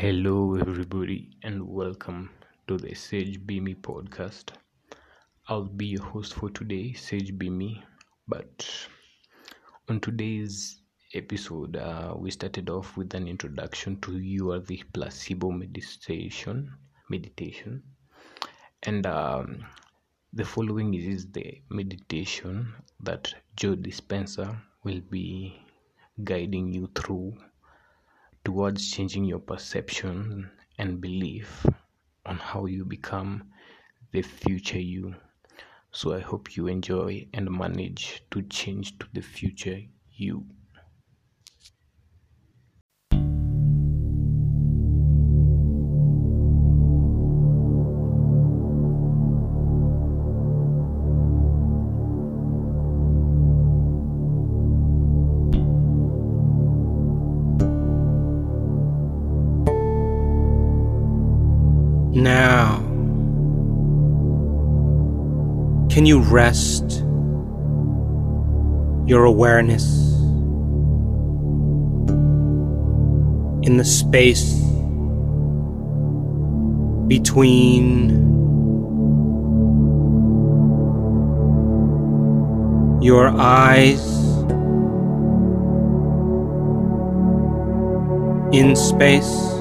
Hello, everybody, and welcome to the Sage Be Me podcast. I'll be your host for today, Sage Be Me. But on today's episode, uh, we started off with an introduction to You Are the Placebo Meditation. Meditation, and um, the following is the meditation that Joe Dispenza will be guiding you through towards changing your perception and belief on how you become the future you. So I hope you enjoy and manage to change to the future you. Can you rest your awareness in the space between your eyes in space?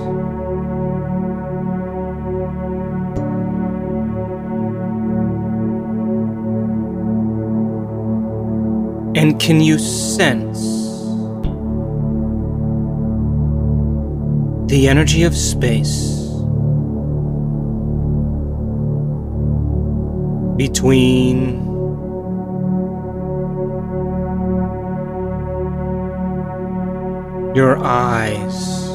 And can you sense the energy of space between your eyes?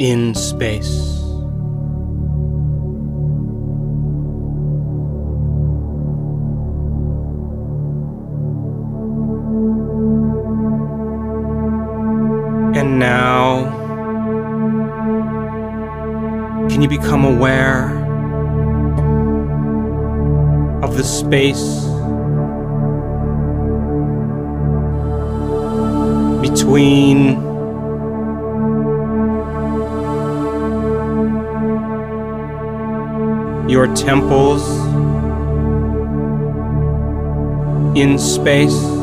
In space. Can you become aware of the space between your temples in space?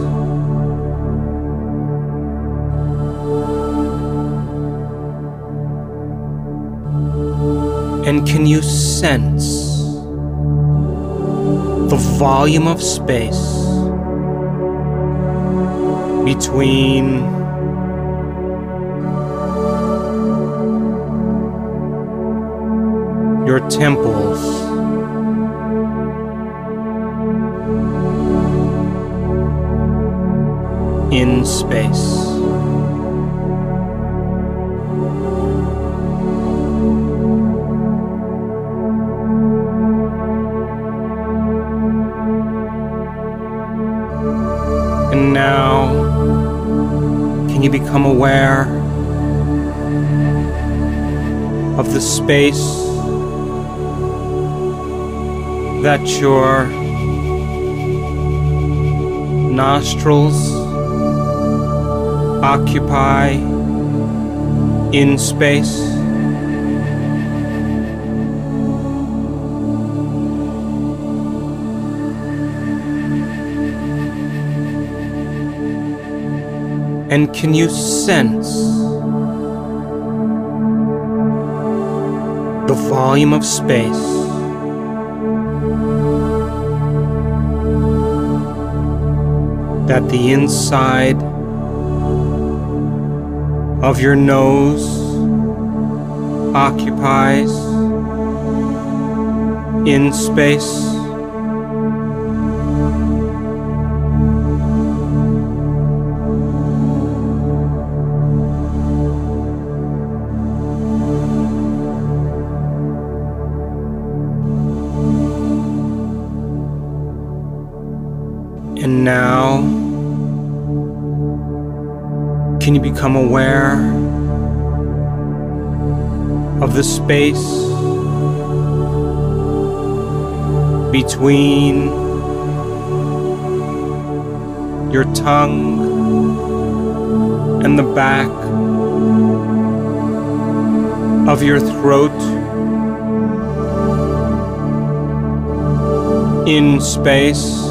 And can you sense the volume of space between your temples in space? Now, can you become aware of the space that your nostrils occupy in space? And can you sense the volume of space that the inside of your nose occupies in space? You become aware of the space between your tongue, and the back of your throat in space.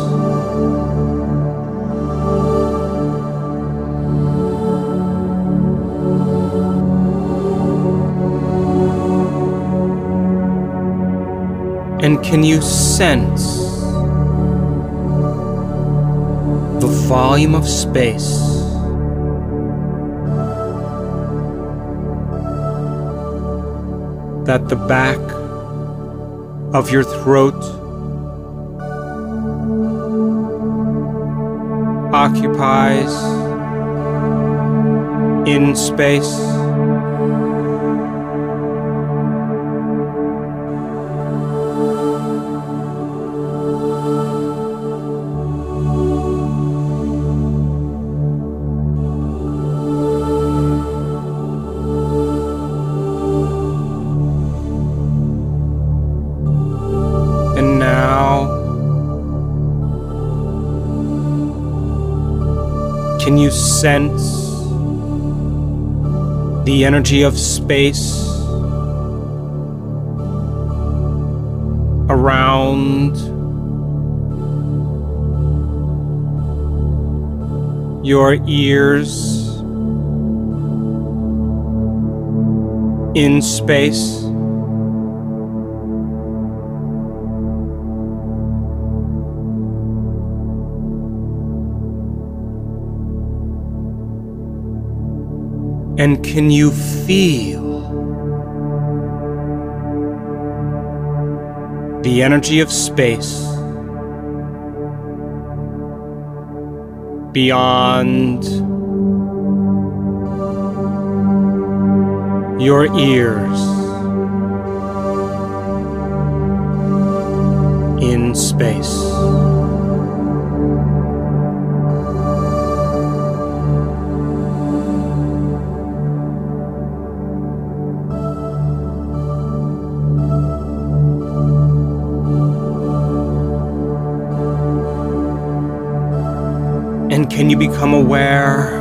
And can you sense the volume of space that the back of your throat occupies in space? Can you sense the energy of space around your ears in space? Can you feel the energy of space beyond your ears in space? Can you become aware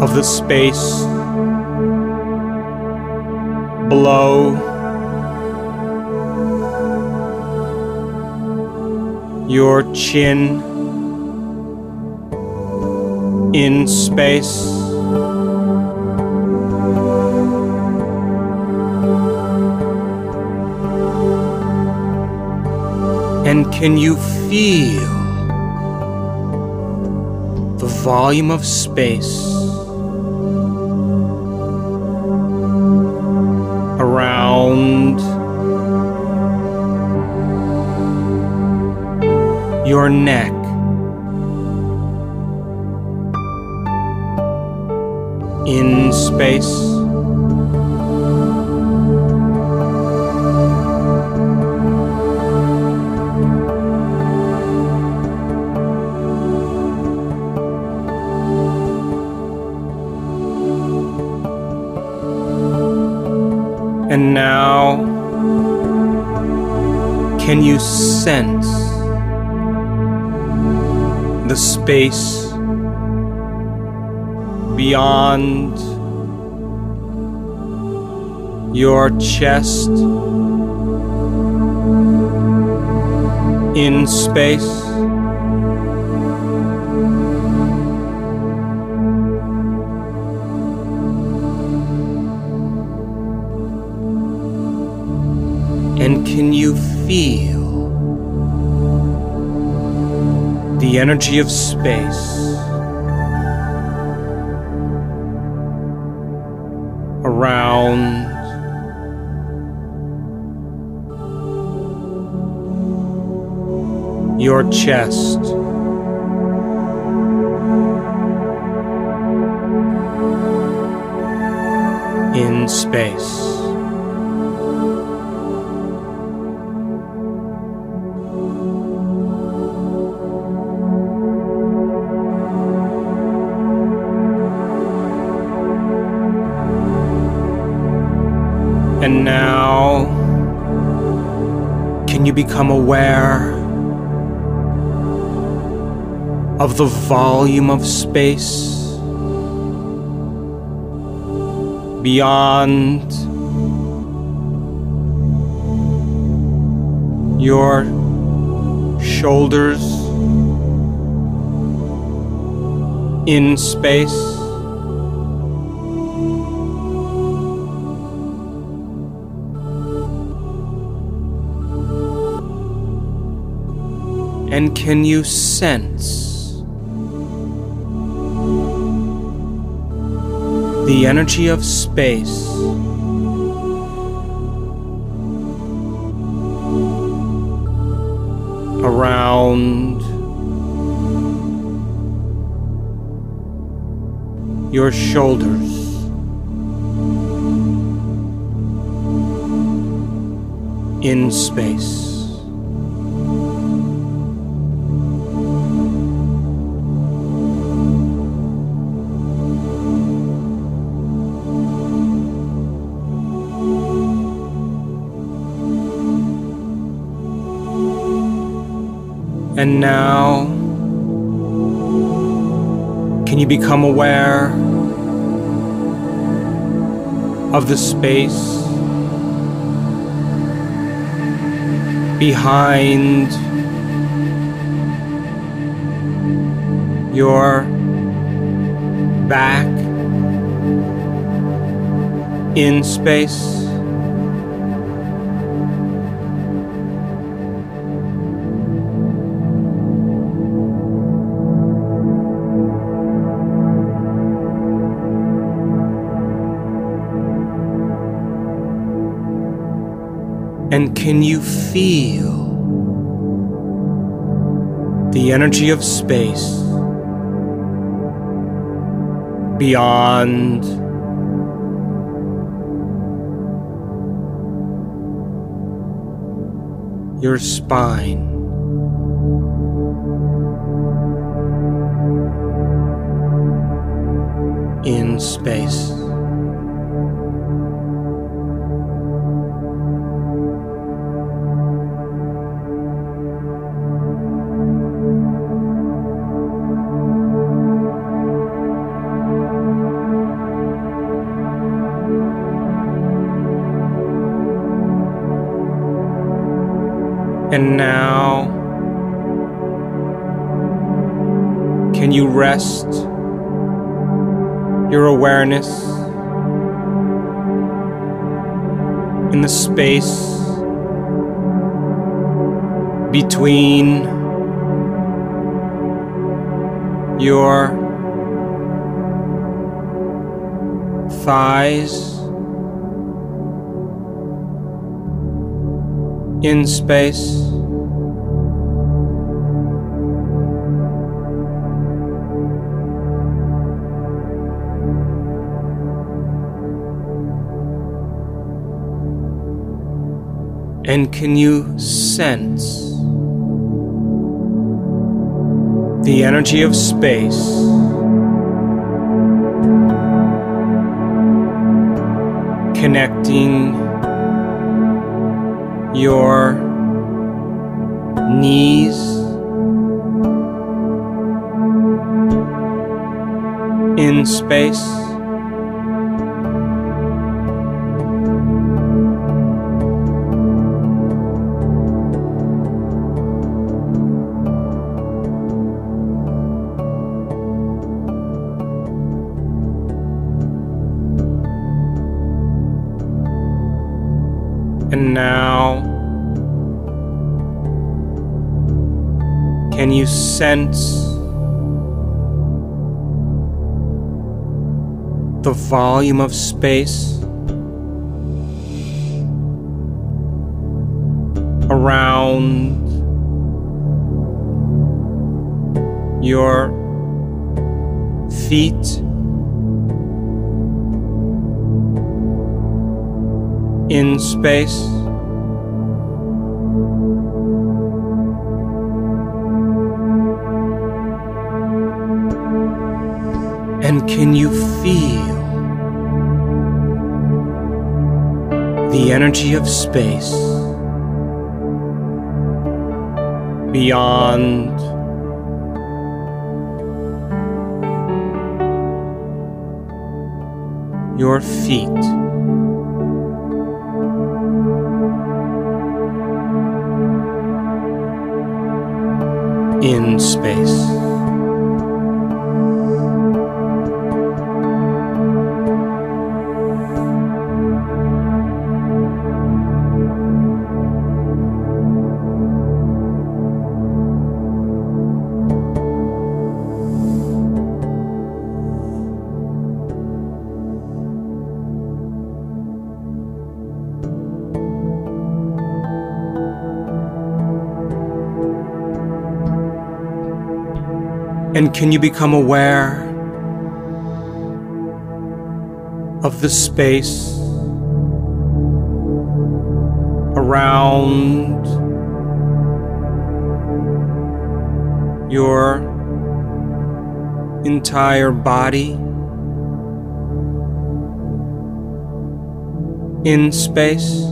of the space below your chin in space? And can you feel volume of space around your neck. In space. And now, can you sense the space beyond your chest in space? Feel the energy of space around your chest? In space. And now, can you become aware of the volume of space beyond your shoulders in space. And can you sense the energy of space around your shoulders? In space. And now, can you become aware of the space behind your back in space? And can you feel the energy of space beyond your spine? In space. And now, can you rest your awareness in the space between your thighs in space? And can you sense the energy of space connecting your knees in space? And now, can you sense the volume of space around your feet? in space. And can you feel the energy of space beyond your feet? In space. And can you become aware of the space around your entire body in space?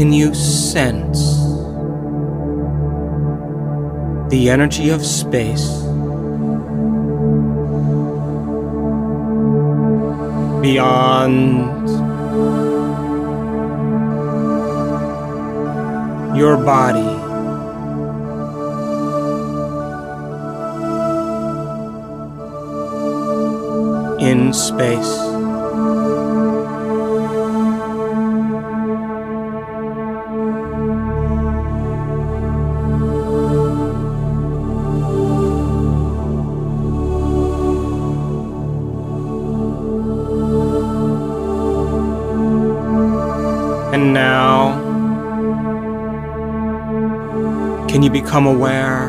Can you sense the energy of space beyond your body? In space. Can you become aware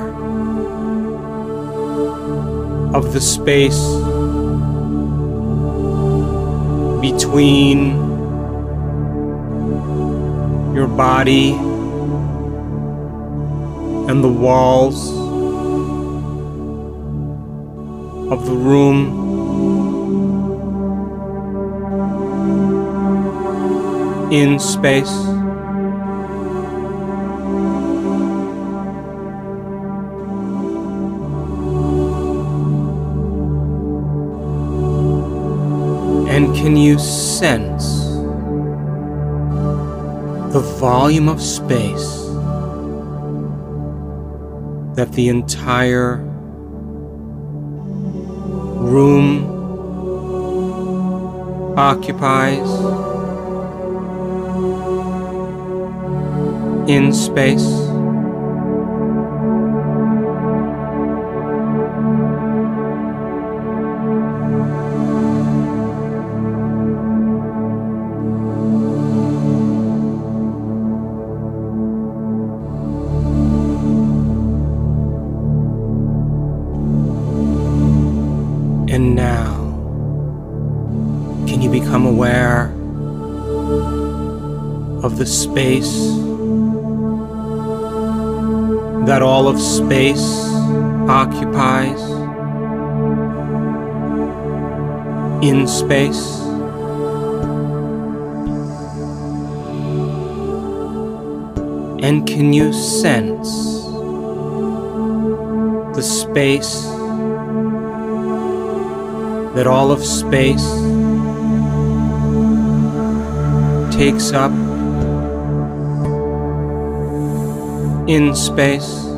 of the space between your body and the walls of the room? in space. And can you sense the volume of space that the entire room occupies? in space. The space that all of space occupies in space. And can you sense the space that all of space takes up in space.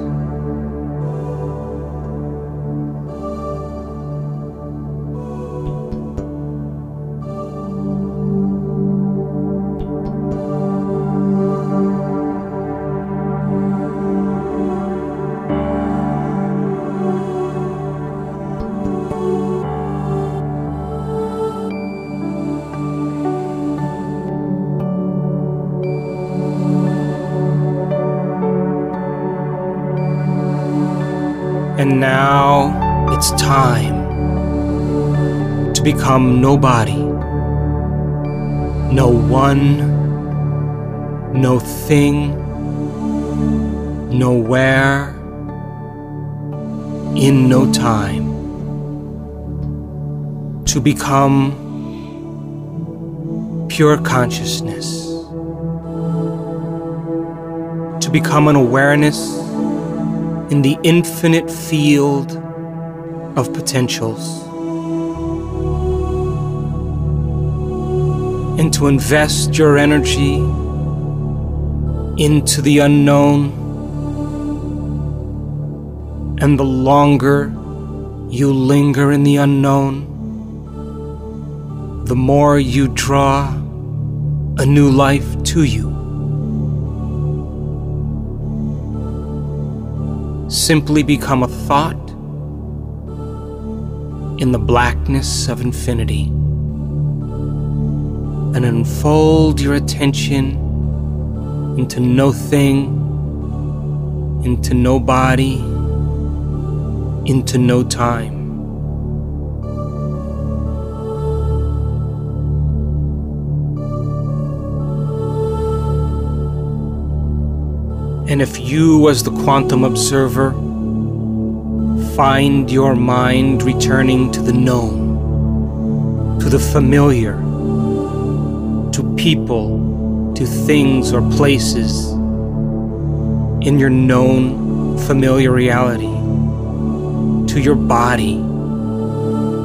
Become nobody. No one, no thing, nowhere, in no time. To become pure consciousness. To become an awareness in the infinite field of potentials. Invest your energy into the unknown. And the longer you linger in the unknown, the more you draw a new life to you. Simply become a thought in the blackness of infinity and unfold your attention into nothing, into no body, into no time. And if you, as the quantum observer, find your mind returning to the known, to the familiar, people, to things or places in your known familiar reality, to your body,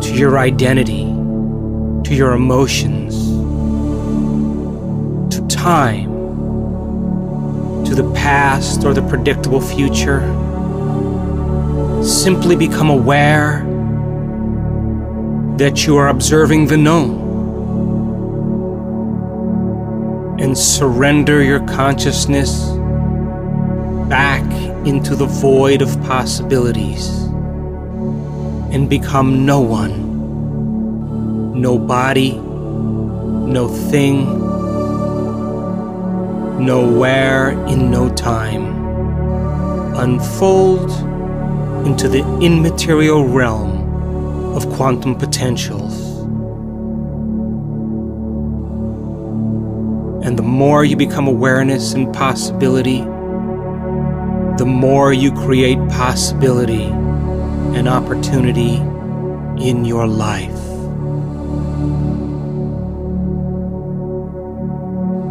to your identity, to your emotions, to time to the past or the predictable future. Simply become aware that you are observing the known and surrender your consciousness back into the void of possibilities and become no one, no body, no thing nowhere in no time, unfold into the immaterial realm of quantum potentials. More you become awareness and possibility, the more you create possibility and opportunity in your life.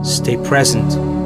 Stay present.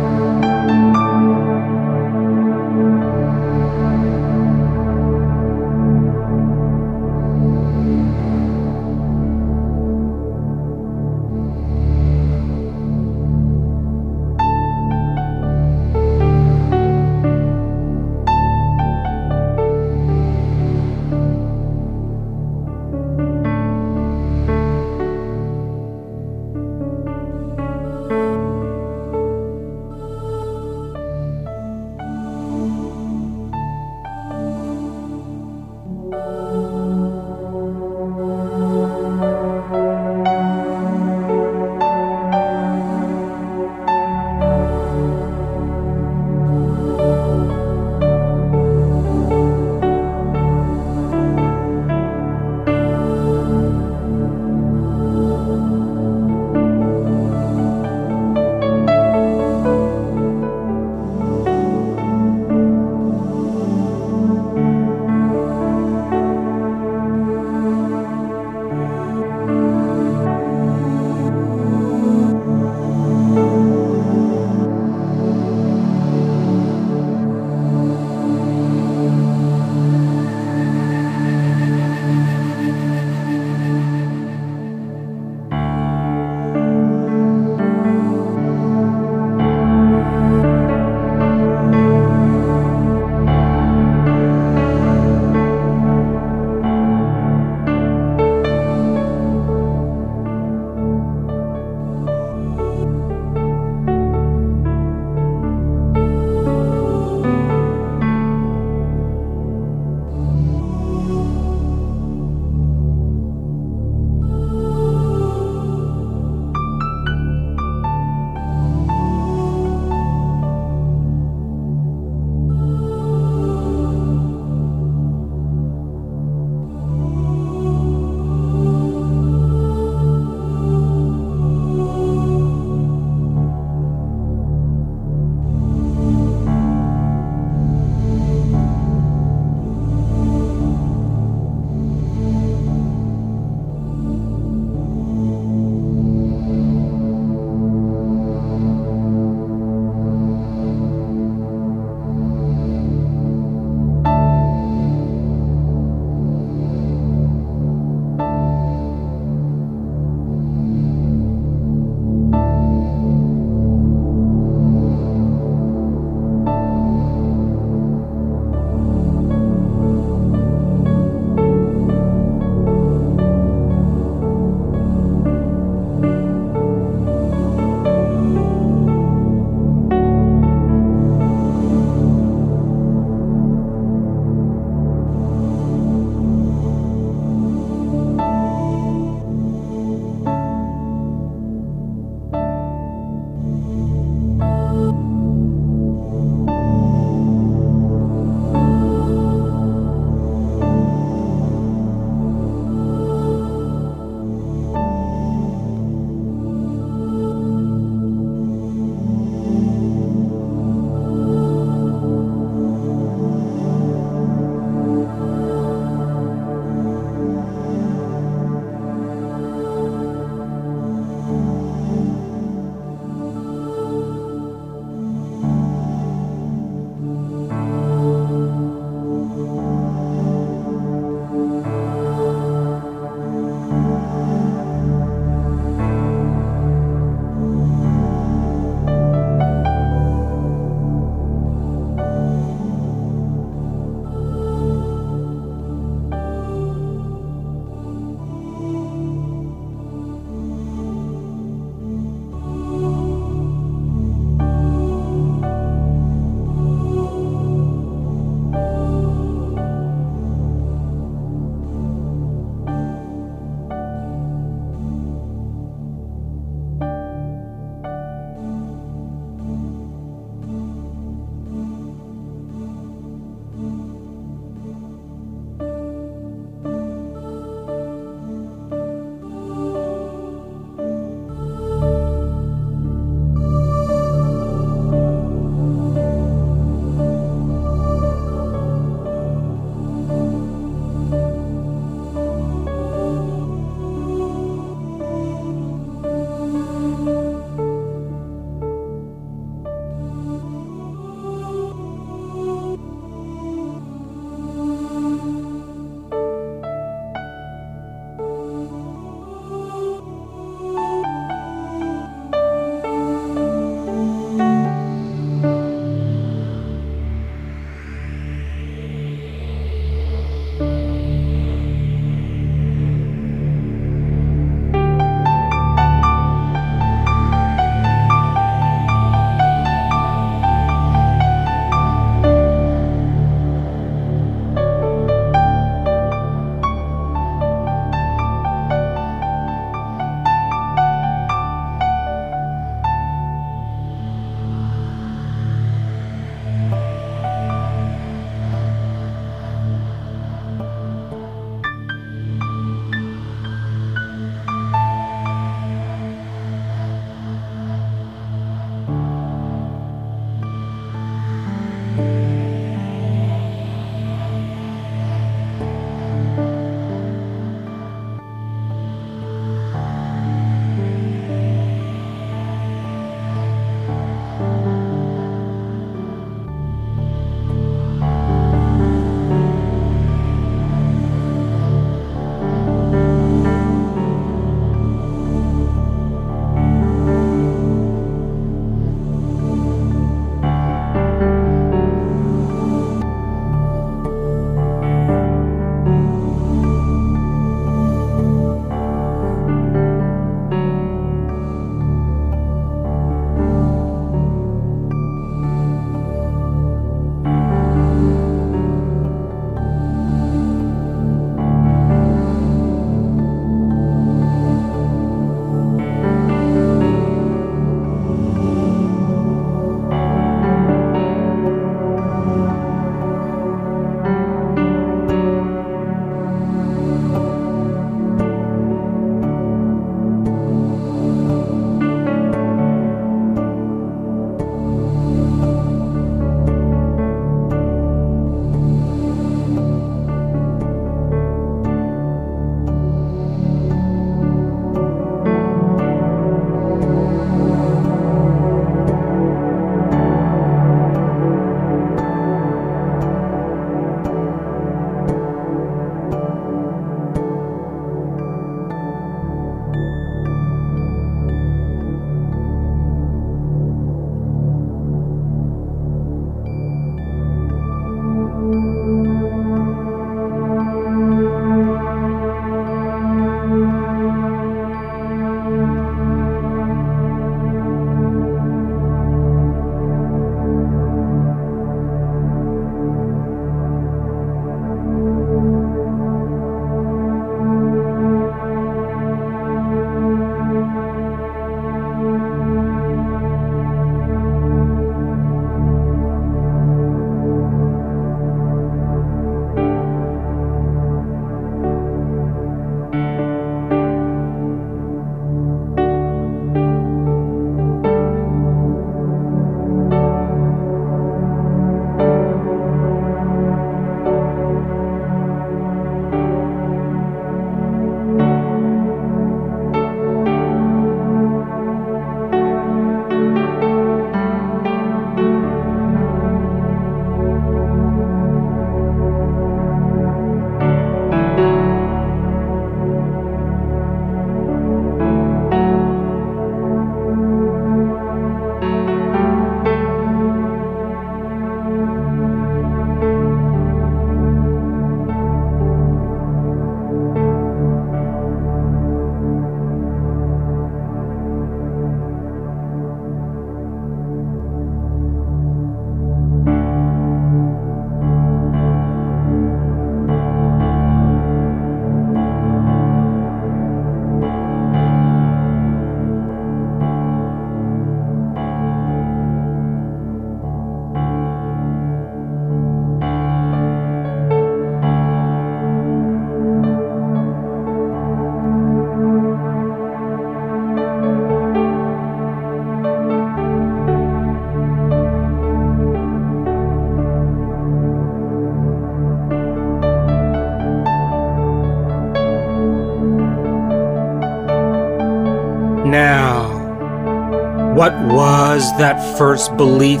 Now, what was that first belief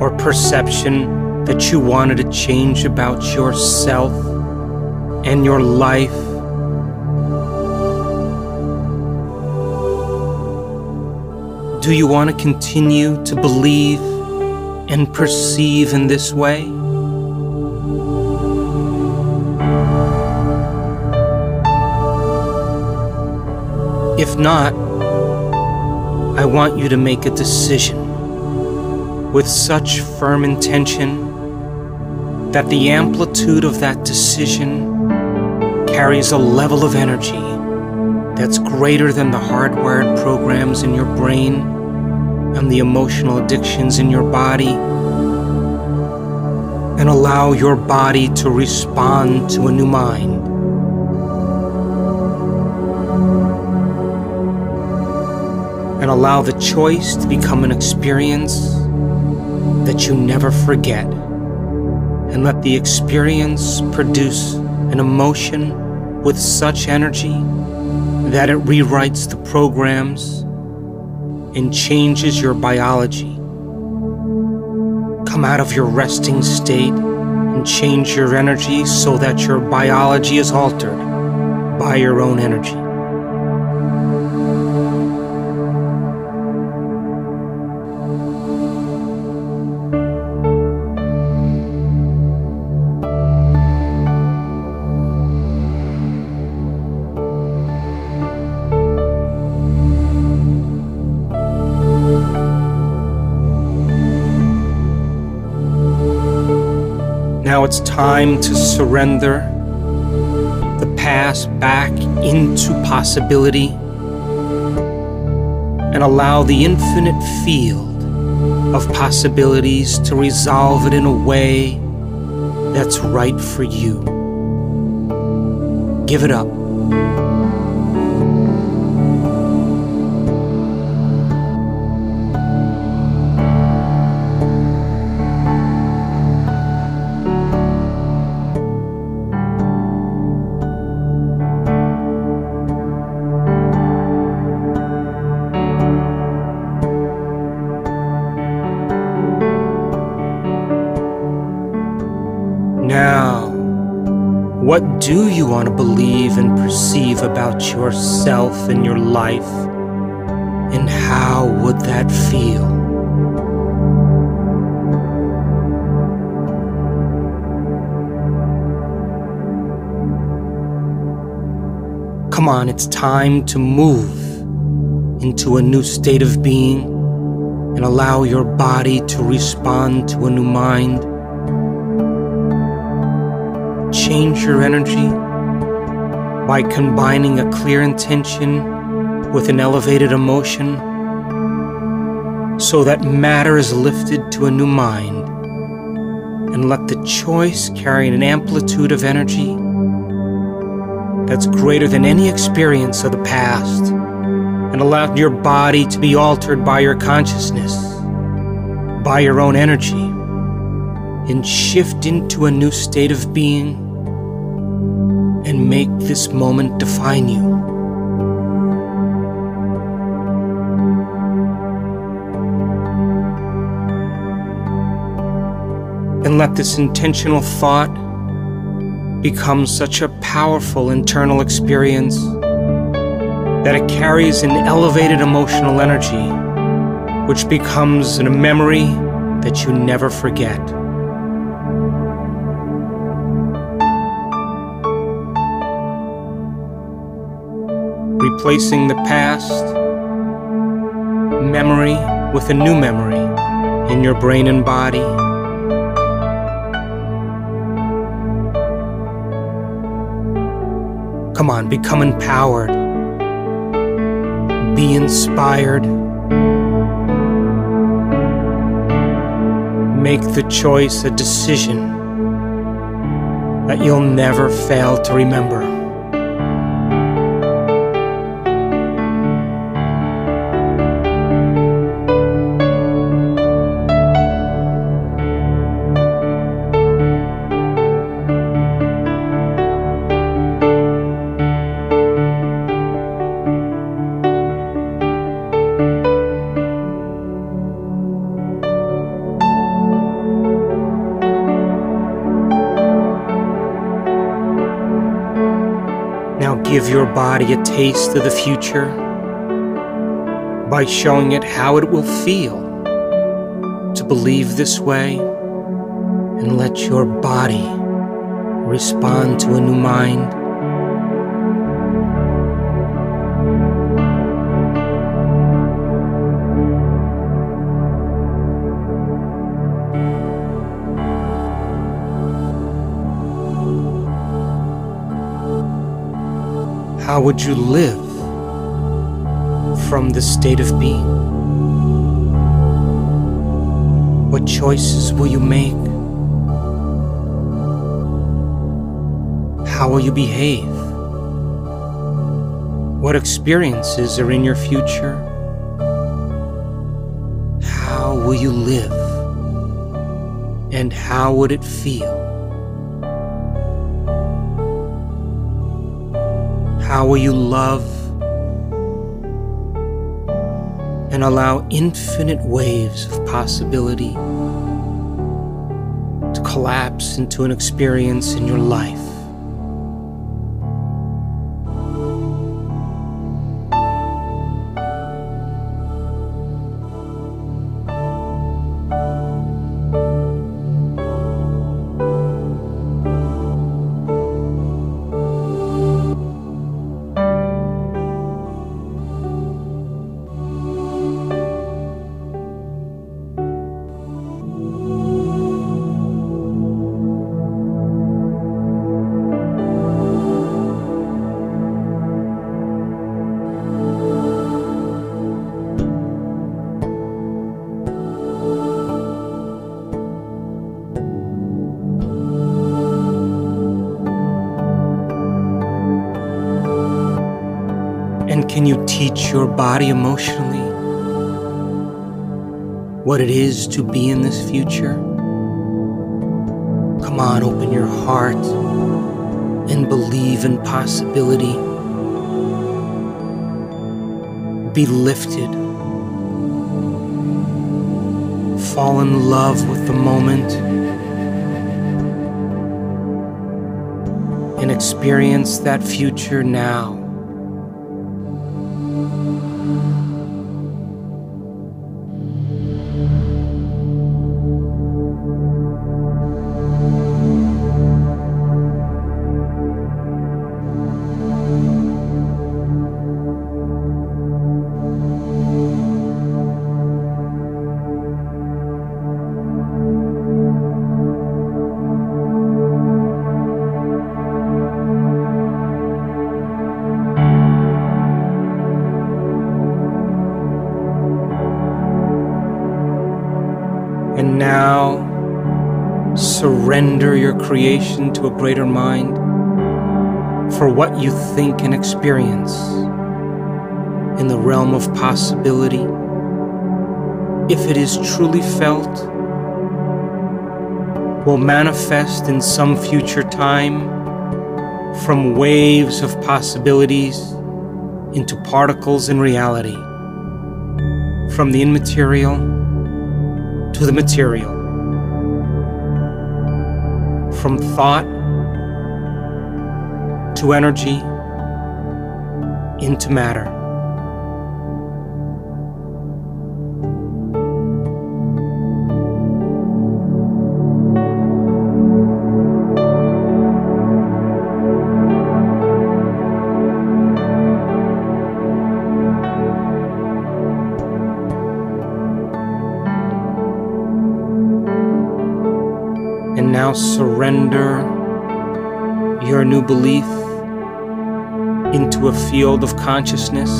or perception that you wanted to change about yourself and your life? Do you want to continue to believe and perceive in this way? Not, I want you to make a decision with such firm intention that the amplitude of that decision carries a level of energy that's greater than the hardwired programs in your brain and the emotional addictions in your body, and allow your body to respond to a new mind. And allow the choice to become an experience that you never forget. And let the experience produce an emotion with such energy that it rewrites the programs and changes your biology. Come out of your resting state and change your energy so that your biology is altered by your own energy. Now it's time to surrender the past back into possibility and allow the infinite field of possibilities to resolve it in a way that's right for you. Give it up. Do you want to believe and perceive about yourself and your life? And how would that feel? Come on, it's time to move into a new state of being and allow your body to respond to a new mind change your energy by combining a clear intention with an elevated emotion so that matter is lifted to a new mind and let the choice carry an amplitude of energy that's greater than any experience of the past and allow your body to be altered by your consciousness, by your own energy, and shift into a new state of being and make this moment define you. And let this intentional thought become such a powerful internal experience that it carries an elevated emotional energy, which becomes a memory that you never forget. Replacing the past memory with a new memory in your brain and body. Come on, become empowered. Be inspired. Make the choice a decision that you'll never fail to remember. Your body a taste of the future by showing it how it will feel to believe this way and let your body respond to a new mind. How would you live from this state of being? What choices will you make? How will you behave? What experiences are in your future? How will you live? And how would it feel? How will you love and allow infinite waves of possibility to collapse into an experience in your life? Teach your body emotionally what it is to be in this future? Come on, open your heart and believe in possibility. Be lifted. Fall in love with the moment and experience that future now. Creation to a greater mind for what you think and experience in the realm of possibility. If it is truly felt, will manifest in some future time from waves of possibilities into particles in reality, from the immaterial to the material, from thought to energy into matter. Now surrender your new belief into a field of consciousness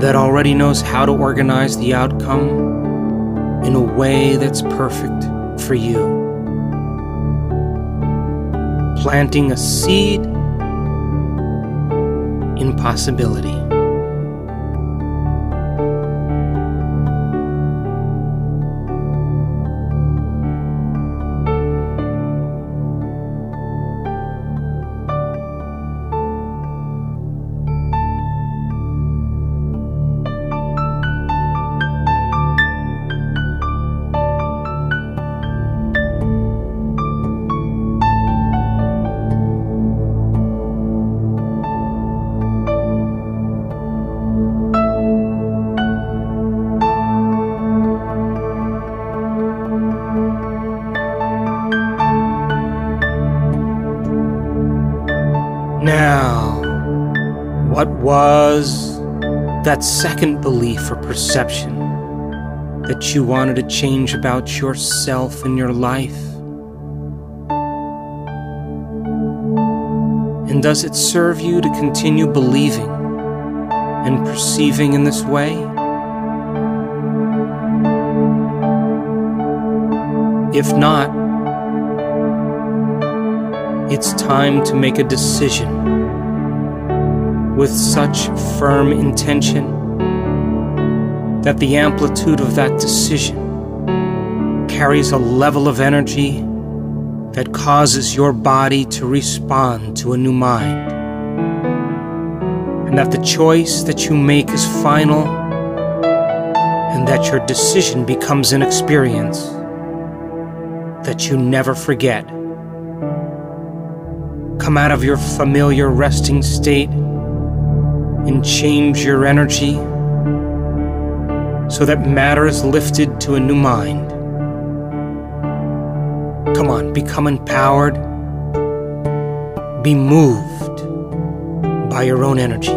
that already knows how to organize the outcome in a way that's perfect for you. Planting a seed in possibility. Was that second belief or perception that you wanted to change about yourself and your life? And does it serve you to continue believing and perceiving in this way? If not, it's time to make a decision with such firm intention that the amplitude of that decision carries a level of energy that causes your body to respond to a new mind. And that the choice that you make is final, and that your decision becomes an experience that you never forget. Come out of your familiar resting state and change your energy so that matter is lifted to a new mind. Come on, become empowered. Be moved by your own energy.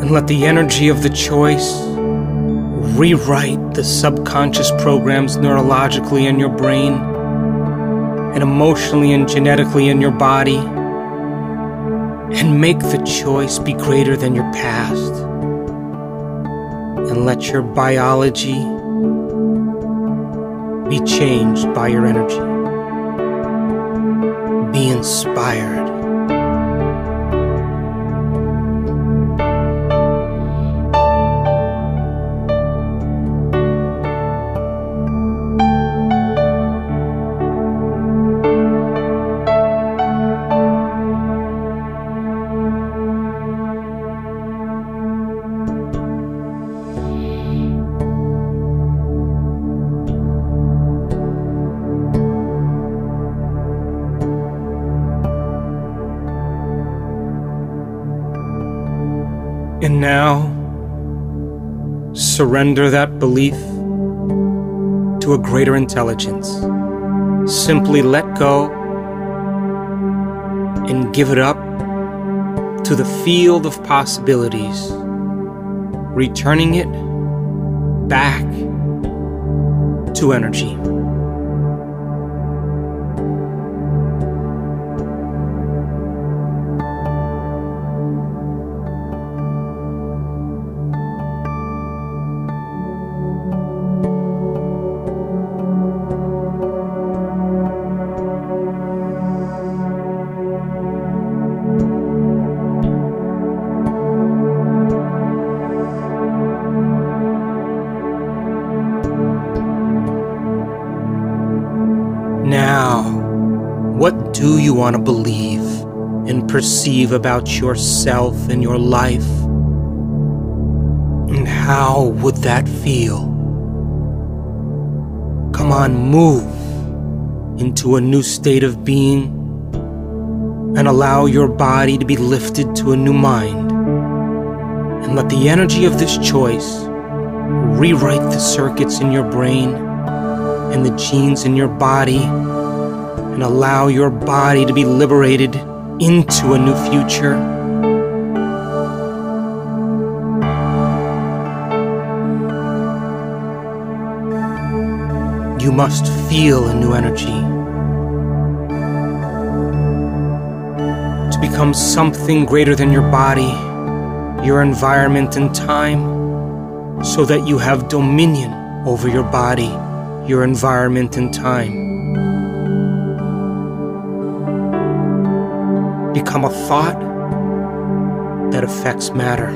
And let the energy of the choice rewrite the subconscious programs neurologically in your brain and emotionally and genetically in your body and make the choice be greater than your past and let your biology be changed by your energy. Be inspired surrender that belief to a greater intelligence. Simply let go and give it up to the field of possibilities, returning it back to energy. Want to believe and perceive about yourself and your life? And how would that feel? Come on, move into a new state of being and allow your body to be lifted to a new mind. And let the energy of this choice rewrite the circuits in your brain and the genes in your body and allow your body to be liberated into a new future. You must feel a new energy to become something greater than your body, your environment, and time so that you have dominion over your body your environment and time. Become a thought that affects matter.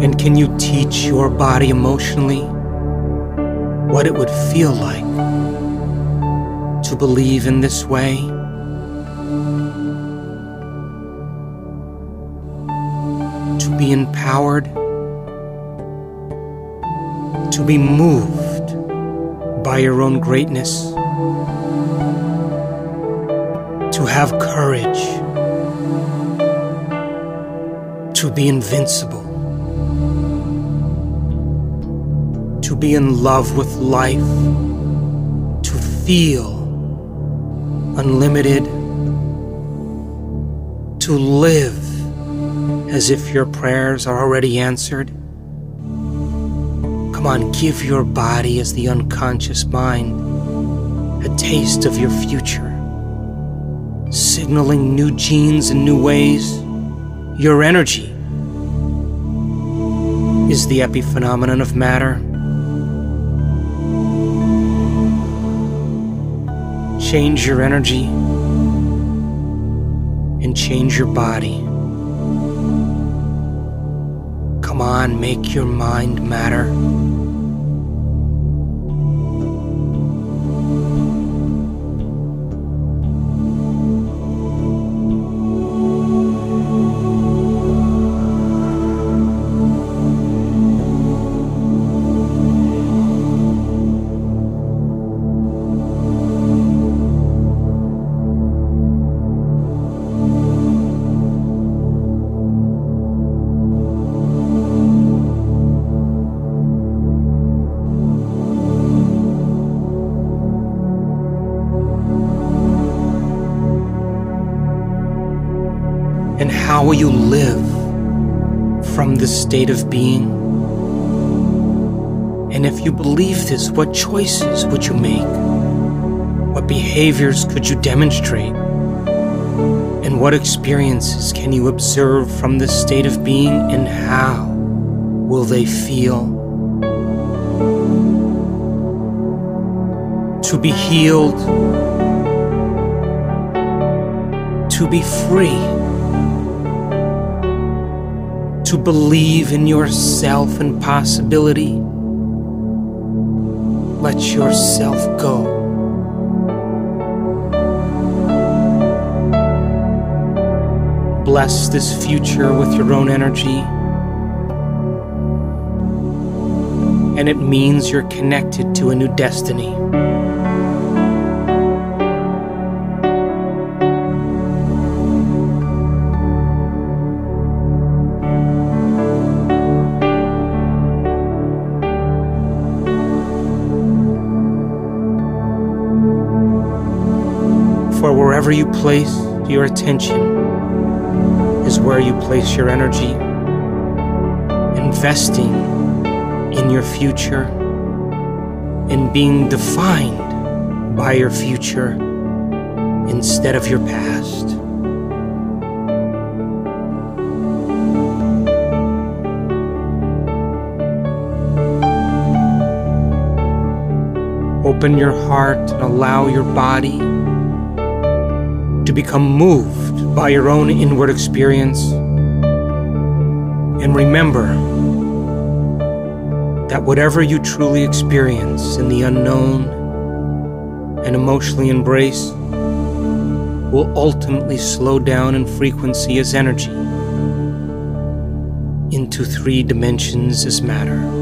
And can you teach your body emotionally what it would feel like believe in this way? To be empowered, to be moved by your own greatness, to have courage, to be invincible, to be in love with life, to feel unlimited, to live as if your prayers are already answered. Come on, give your body as the unconscious mind a taste of your future, signaling new genes in new ways. Your energy is the epiphenomenon of matter. Change your energy and change your body. Come on, make your mind matter. This state of being? And if you believe this, what choices would you make? What behaviors could you demonstrate? And what experiences can you observe from this state of being, and how will they feel? To be healed, to be free to believe in yourself and possibility. Let yourself go. Bless this future with your own energy. And it means you're connected to a new destiny. Wherever you place your attention is where you place your energy, investing in your future and being defined by your future instead of your past. Open your heart and allow your body to become moved by your own inward experience. And remember that whatever you truly experience in the unknown and emotionally embrace will ultimately slow down in frequency as energy into three dimensions as matter.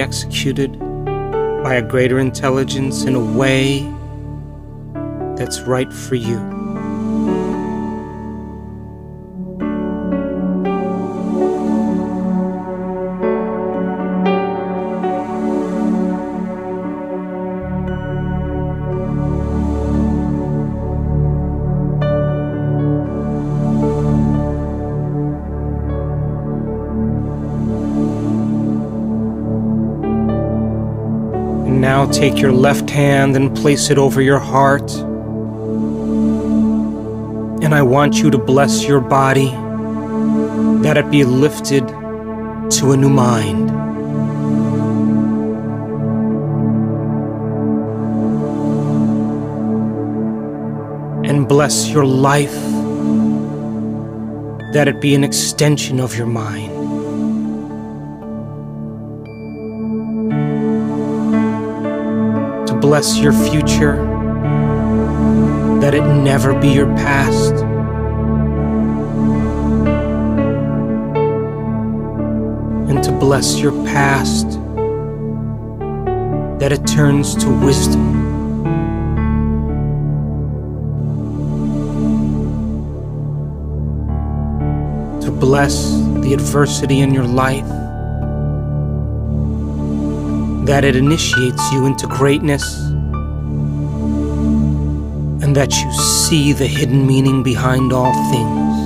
Executed by a greater intelligence in a way that's right for you. Now take your left hand and place it over your heart. And I want you to bless your body that it be lifted to a new mind. And bless your life that it be an extension of your mind. Bless your future, that it never be your past. And to bless your past, that it turns to wisdom. to bless the adversity in your life, that it initiates you into greatness, and that you see the hidden meaning behind all things.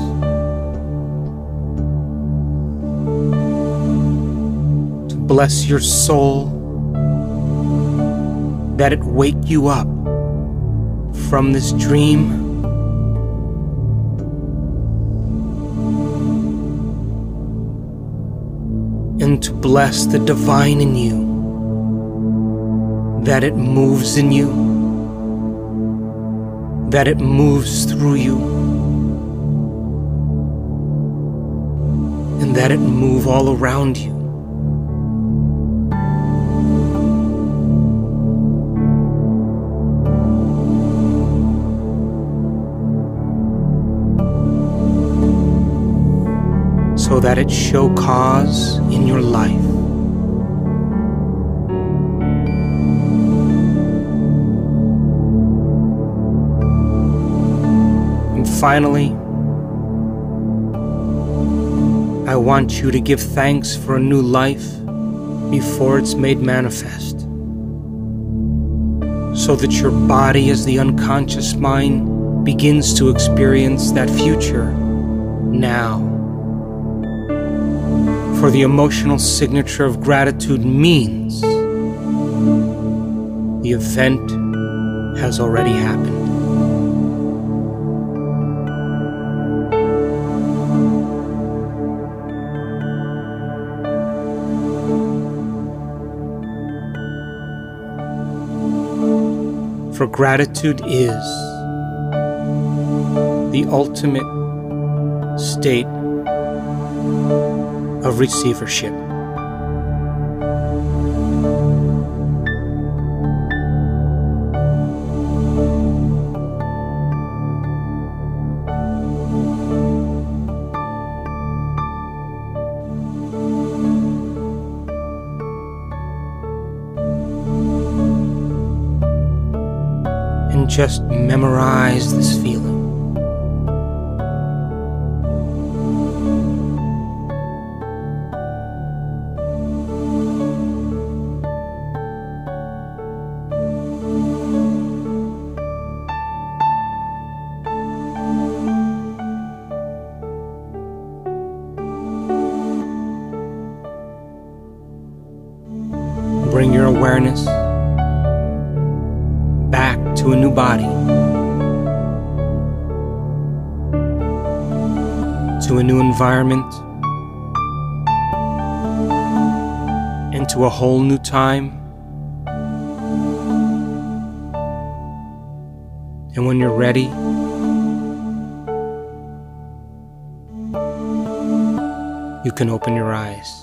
To bless your soul, that it wake you up from this dream and to bless the divine in you, that it moves in you, that it moves through you, and that it move all around you. so that it show cause in your life. Finally, I want you to give thanks for a new life before it's made manifest. So that your body, as the unconscious mind, begins to experience that future now for the emotional signature of gratitude means the event has already happened. For gratitude is the ultimate state of receivership. Just memorize this feeling. Bring your awareness to a new body, to a new environment, and to a whole new time. And when you're ready, you can open your eyes.